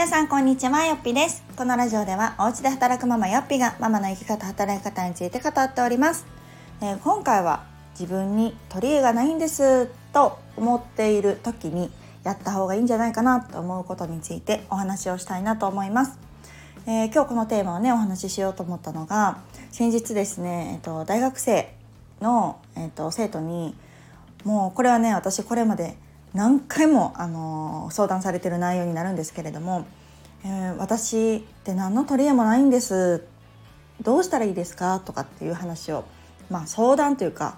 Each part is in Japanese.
皆さんこんにちはよっぴです。このラジオではお家で働くママよっぴがママの生き方働き方について語っております、えー、今回は自分に取り柄がないんですと思っている時にやった方がいいんじゃないかなと思うことについてお話をしたいなと思います、えー、今日このテーマをねお話ししようと思ったのが先日ですね、えっと、大学生の、えっと、生徒にもうこれはね私これまで何回も、あの相談されてる内容になるんですけれども「えー、私って何の取り柄もないんですどうしたらいいですか?」とかっていう話を、まあ、相談というか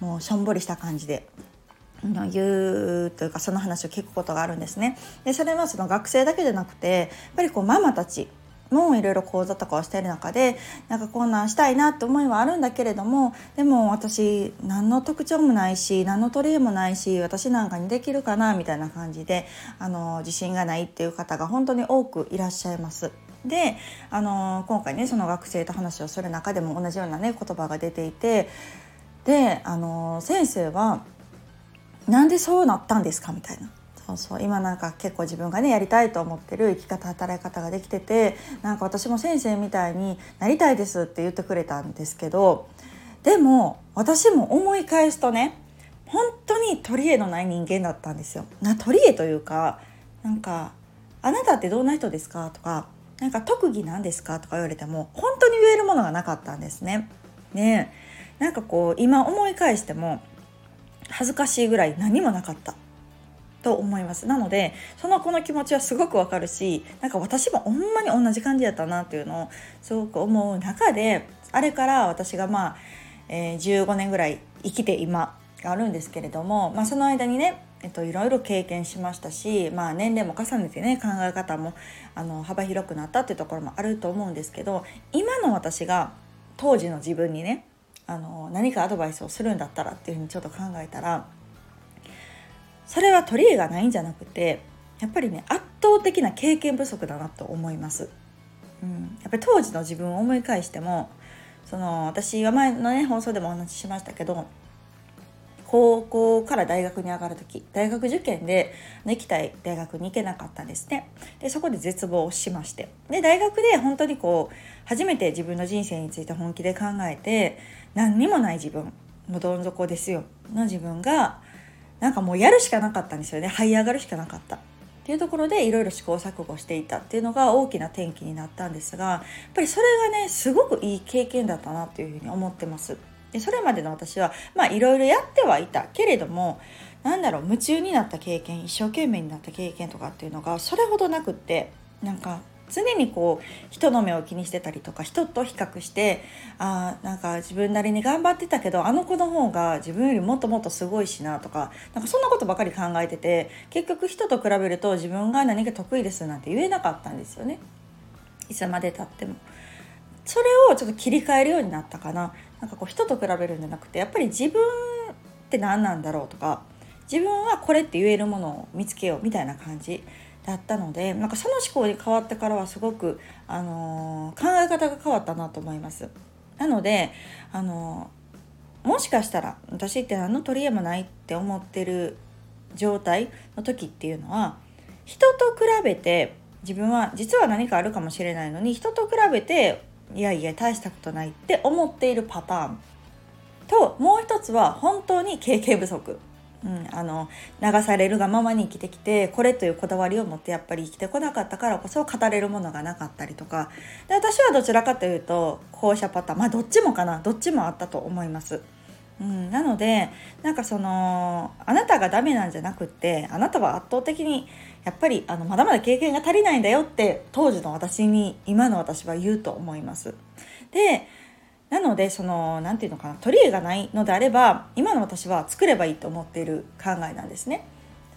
もうしょんぼりした感じで言うというかその話を聞くことがあるんですね。でそれはその学生だけじゃなくてやっぱりこうママたちもいろいろ講座とかをしている中でなんかこんなんしたいなって思いはあるんだけれどもでも私何の特徴もないし何の取り柄もないし私なんかにできるかなみたいな感じであの自信がないっていう方が本当に多くいらっしゃいます。であの今回ねその学生と話をする中でも同じようなね言葉が出ていてであの先生は「なんでそうなったんですか?」みたいなそうそう今なんか結構自分がねやりたいと思ってる生き方働き方ができててなんか私も先生みたいになりたいですって言ってくれたんですけどでも私も思い返すとね本当に取り柄のない人間だったんですよ。な取り柄というかなんか「あなたってどんな人ですか?」とか「なんか特技なんですか?」とか言われても本当に言えるものがなかったんですね。ねなんかこう今思い返しても恥ずかしいぐらい何もなかったと思います。なのでその子の気持ちはすごくわかるしなんか私もほんまに同じ感じだったなっていうのをすごく思う中であれから私がまあ、えー、15年ぐらい生きて今があるんですけれども、まあ、その間にねえっと、いろいろ経験しましたし、まあ、年齢も重ねてね考え方もあの幅広くなったっていうところもあると思うんですけど今の私が当時の自分にねあの何かアドバイスをするんだったらっていうふうにちょっと考えたらそれは取り柄がないんじゃなくてやっぱりね圧倒的な経験不足だなと思います。うん、やっぱり当時の自分を思い返してもその私は前のね放送でもお話ししましたけど高校から大学に上がる時大学受験で行きたい大学に行けなかったんですね。でそこで絶望しまして。で大学で本当にこう初めて自分の人生について本気で考えて何にもない自分もどん底ですよの自分がなんかもうやるしかなかったんですよね這い上がるしかなかったっていうところでいろいろ試行錯誤していたっていうのが大きな転機になったんですがやっぱりそれがねすごくいい経験だったなっていうふうに思ってます。でそれまでの私はまあいろいろやってはいたけれどもなんだろう夢中になった経験一生懸命になった経験とかっていうのがそれほどなくってなんか常にこう人の目を気にしてたりとか人と比較してあなんか自分なりに頑張ってたけどあの子の方が自分よりもっともっとすごいしなとかなんかそんなことばかり考えてて結局人と比べると自分が何が得意ですなんて言えなかったんですよね。いつまでたっても。それをちょっと切り替えるようになったかな。なんかこう人と比べるんじゃなくてやっぱり自分って何なんだろうとか自分はこれって言えるものを見つけようみたいな感じ。だったのでなんかその思考に変わってからはすごく、あのー、考え方が変わったなと思います。なので、あのー、もしかしたら私って何の取り柄もないって思ってる状態の時っていうのは人と比べて自分は実は何かあるかもしれないのに人と比べていやいや大したことないって思っているパターンともう一つは本当に経験不足うん、あの流されるがままに生きてきてこれというこだわりを持ってやっぱり生きてこなかったからこそ語れるものがなかったりとかで私はどちらかというと後者パターンまあどっちもかなどっちもあったと思います。うん、なのでなんかそのあなたがダメなんじゃなくってあなたは圧倒的にやっぱりあのまだまだ経験が足りないんだよって当時の私に今の私は言うと思います。でなのでその何て言うのかな取り柄がないのであれば今の私は作ればいいと思っている考えなんですね。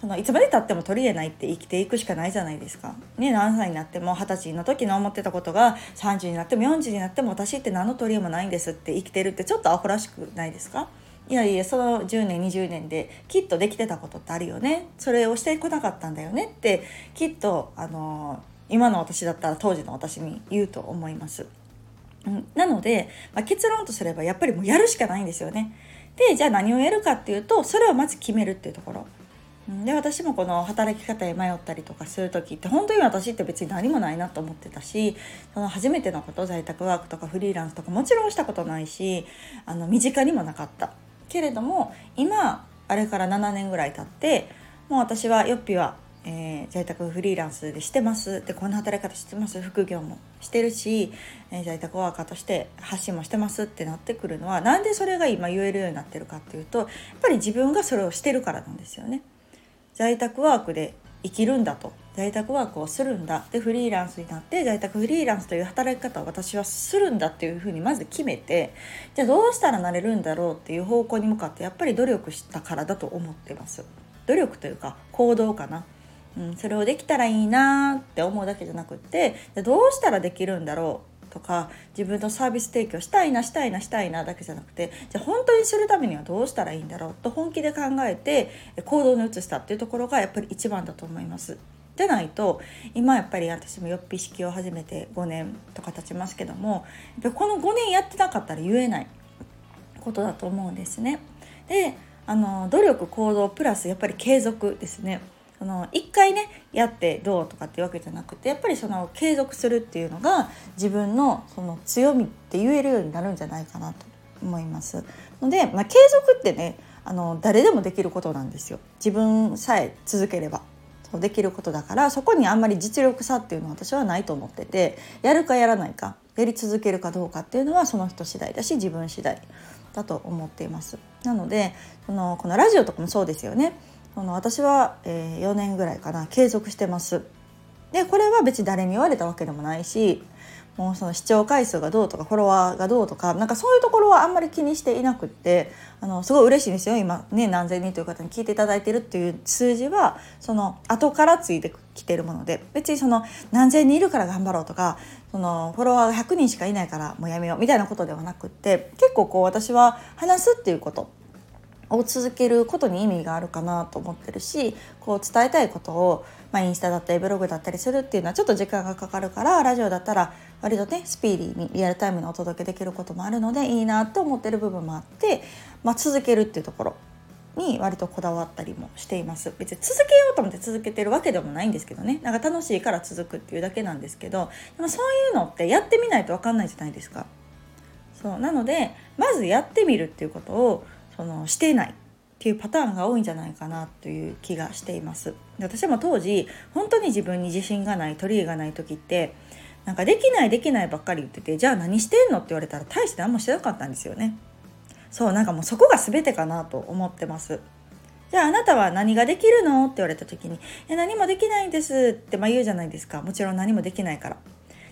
そのいつまでたっても取り柄ないって生きていくしかないじゃないですか。ね、何歳になっても二十歳の時の思ってたことが30になっても40になっても私って何の取り柄もないんですって生きてるってちょっとアホらしくないですか？いやいやその10年20年できっとできてたことってあるよねそれをしてこなかったんだよねってきっとあの今の私だったら当時の私に言うと思います。うんなので、まあ、結論とすればやっぱりもうやるしかないんですよね。でじゃあ何をやるかっていうとそれをまず決めるっていうところ。で私もこの働き方に迷ったりとかする時って本当に私って別に何もないなと思ってたしその初めてのこと在宅ワークとかフリーランスとかもちろんしたことないしあの身近にもなかったけれども今あれから7年ぐらい経ってもう私はよっぴはえー、在宅フリーランスでしてます。でこんな働き方してます。副業もしてるし、えー、在宅ワーカーとして発信もしてますってなってくるのはなんでそれが今言えるようになってるかっていうとやっぱり自分がそれをしてるからなんですよね。在宅ワークで生きるんだと。在宅ワークをするんだ。でフリーランスになって在宅フリーランスという働き方を私はするんだっていうふうにまず決めてじゃあどうしたらなれるんだろうっていう方向に向かってやっぱり努力したからだと思ってます。努力というか行動かな。うん、それをできたらいいなって思うだけじゃなくってどうしたらできるんだろうとか自分のサービス提供したいなしたいなしたいなだけじゃなくてじゃあ本当にするためにはどうしたらいいんだろうと本気で考えて行動に移したっていうところがやっぱり一番だと思います。でないと今やっぱり私もよっぴ式を始めて5年とか経ちますけどもやっぱこの5年やってなかったら言えないことだと思うんですね。であの努力行動プラスやっぱり継続ですね。その1回ねやってどうとかっていうわけじゃなくてやっぱりその継続するっていうのが自分のその強みって言えるようになるんじゃないかなと思います。ので、まあ、継続ってねあの誰でもできることなんですよ。自分さえ続ければそうできることだからそこにあんまり実力差っていうのは私はないと思っててやるかやらないかやり続けるかどうかっていうのはその人次第だし自分次第だと思っています。なのでそのこのラジオとかもそうですよね。あの私は、え、4年ぐらいかな継続してます。でこれは別に誰に言われたわけでもないしもうその視聴回数がどうとかフォロワーがどうとかなんかそういうところはあんまり気にしていなくってあのすごい嬉しいんですよ今ね何千人という方に聞いていただいてるっていう数字はその後からついてきてるもので別にその何千人いるから頑張ろうとかそのフォロワーが100人しかいないからもうやめようみたいなことではなくって結構こう私は話すっていうことを続けることに意味があるかなと思ってるしこう伝えたいことを、まあ、インスタだったりブログだったりするっていうのはちょっと時間がかかるからラジオだったら割とねスピーディーにリアルタイムにお届けできることもあるのでいいなと思ってる部分もあって、まあ、続けるっていうところに割とこだわったりもしています。別に続けようと思って続けてるわけでもないんですけどね。なんか楽しいから続くっていうだけなんですけどでもそういうのってやってみないと分かんないじゃないですか。そうなのでまずやってみるっていうことをそのしていないっていうパターンが多いんじゃないかなという気がしています。で私も当時本当に自分に自信がない取り柄がない時ってなんかできないできないばっかり言っててじゃあ何してんのって言われたら大して何もしてなかったんですよね。そうなんかもうそこが全てかなと思ってます。じゃああなたは何ができるのって言われた時に「いや何もできないんです」ってまあ言うじゃないですか。もちろん何もできないから。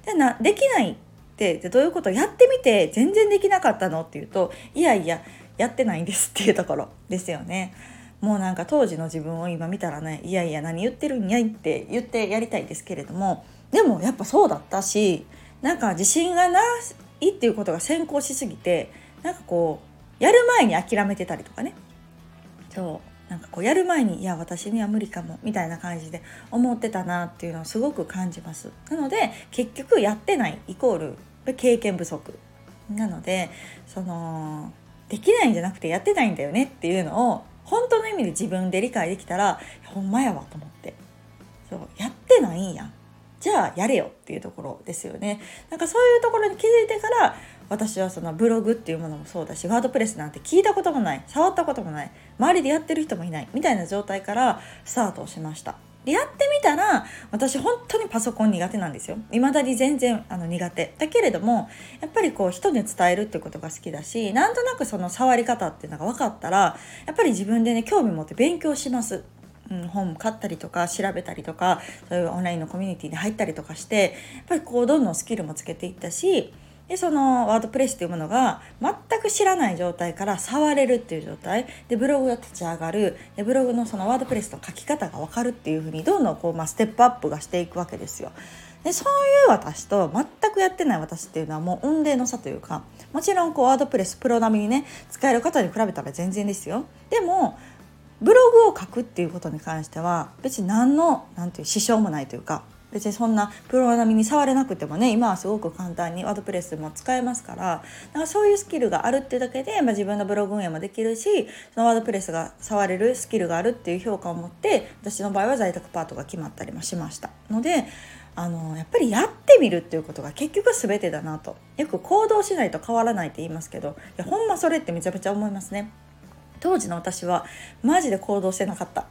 でなできないってどういうことやってみて全然できなかったのって言うといやいややってないんですっていうところですよね。もうなんか当時の自分を今見たらねいやいや何言ってるんやいって言ってやりたいですけれどもでもやっぱそうだったしなんか自信がないっていうことが先行しすぎてなんかこうやる前に諦めてたりとかね。そう。なんかこうやる前にいや私には無理かもみたいな感じで思ってたなっていうのをすごく感じます。なので結局やってないイコール経験不足。なのでそのできないんじゃなくてやってないんだよねっていうのを本当の意味で自分で理解できたらほんまやわと思って。そうやってないん。やじゃあやれよっていうところですよね。なんかそういうところに気づいてから私はそのブログっていうものもそうだしワードプレスなんて聞いたこともない触ったこともない周りでやってる人もいないみたいな状態からスタートをしました。でやってみたら私本当にパソコン苦手なんですよ。未だに全然あの苦手。だけれどもやっぱりこう人に伝えるってことが好きだしなんとなくその触り方っていうのが分かったらやっぱり自分でね興味持って勉強します。うん、本買ったりとか調べたりとかそういうオンラインのコミュニティに入ったりとかしてやっぱりこうどんどんスキルもつけていったしでそのワードプレスっていうものが全く知らない状態から触れるっていう状態でブログが立ち上がるでブログのそのワードプレスの書き方が分かるっていうふうにどんどんこう、まあ、ステップアップがしていくわけですよ。でそういう私と全くやってない私っていうのはもう運命の差というかもちろんこうワードプレスプロ並みにね使える方に比べたら全然ですよ。でもブログを書くっていうことに関しては別に何の何ていう支障もないというか別にそんなプロ並みに触れなくてもね今はすごく簡単にワードプレスも使えますからだかそういうスキルがあるっていうだけで、まあ、自分のブログ運営もできるしそのワードプレスが触れるスキルがあるっていう評価を持って私の場合は在宅パートが決まったりもしました。のであのやっぱりやってみるっていうことが結局全てだなと。よく行動しないと変わらないって言いますけどいやほんまそれってめちゃめちゃ思いますね。当時の私はマジで行動してなかった。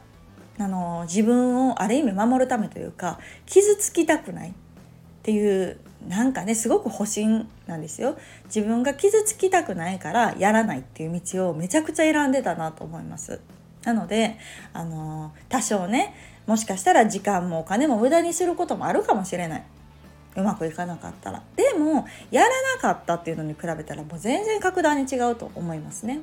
あの自分をある意味守るためというか傷つきたくないっていうなんかねすごく保身なんですよ。自分が傷つきたくないからやらないっていう道をめちゃくちゃ選んでたなと思います。なのであの多少ねもしかしたら時間もお金も無駄にすることもあるかもしれない。うまくいかなかったら。でもやらなかったっていうのに比べたらもう全然格段に違うと思いますね。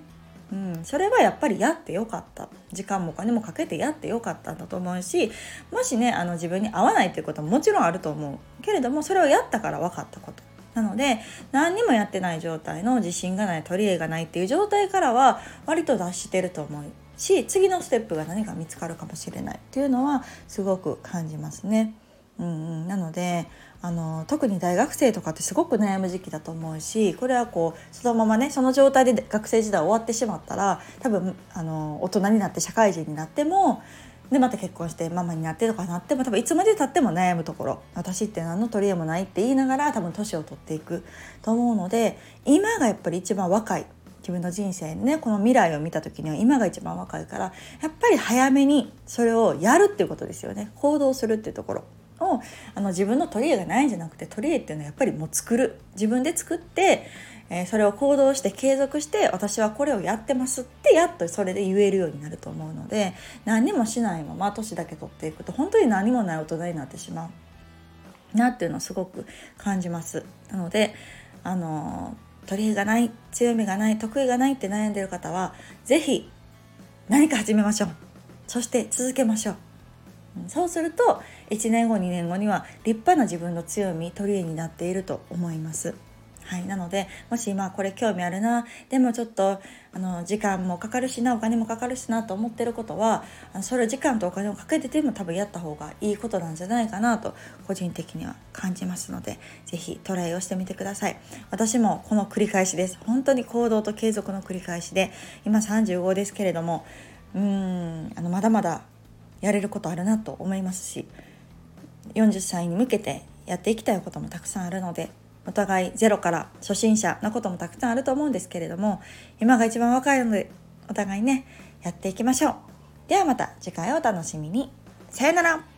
うん、それはやっぱりやってよかった。時間もお金もかけてやってよかったんだと思うしもしねあの自分に合わないっていうことももちろんあると思う。けれどもそれをやったから分かったこと。なので何にもやってない状態の自信がない取り柄がないっていう状態からは割と脱してると思うし次のステップが何か見つかるかもしれないっていうのはすごく感じますね。うんうん、なのであの特に大学生とかってすごく悩む時期だと思うしこれはこうそのままねその状態で学生時代終わってしまったら多分あの大人になって社会人になってもでまた結婚してママになってとかなっても多分いつまでたっても悩むところ私って何の取り柄もないって言いながら多分年を取っていくと思うので今がやっぱり一番若い自分の人生ねこの未来を見た時には今が一番若いからやっぱり早めにそれをやるっていうことですよね行動するっていうところ。をあの自分の取り柄がないんじゃなくて取り柄っていうのはやっぱりもう作る。自分で作って、えー、それを行動して継続して私はこれをやってますってやっとそれで言えるようになると思うので何もしないまま年だけ取っていくと本当に何もない大人になってしまう。なっていうのをすごく感じます。なのであの取り柄がない強みがない得意がないって悩んでる方は是非何か始めましょう。そして続けましょう。そうすると1年後2年後には立派な自分の強み取り柄になっていると思います。はい、なのでもし今これ興味あるなでもちょっとあの時間もかかるしなお金もかかるしなと思ってることはそれを時間とお金をかけてても多分やった方がいいことなんじゃないかなと個人的には感じますので是非トライをしてみてください。私もこの繰り返しです。本当に行動と継続の繰り返しで今35ですけれどもうーんあのまだまだやれることあるなと思いますし40歳に向けてやっていきたいこともたくさんあるのでお互いゼロから初心者のこともたくさんあると思うんですけれども今が一番若いのでお互いねやっていきましょう。ではまた次回をお楽しみに。さよなら。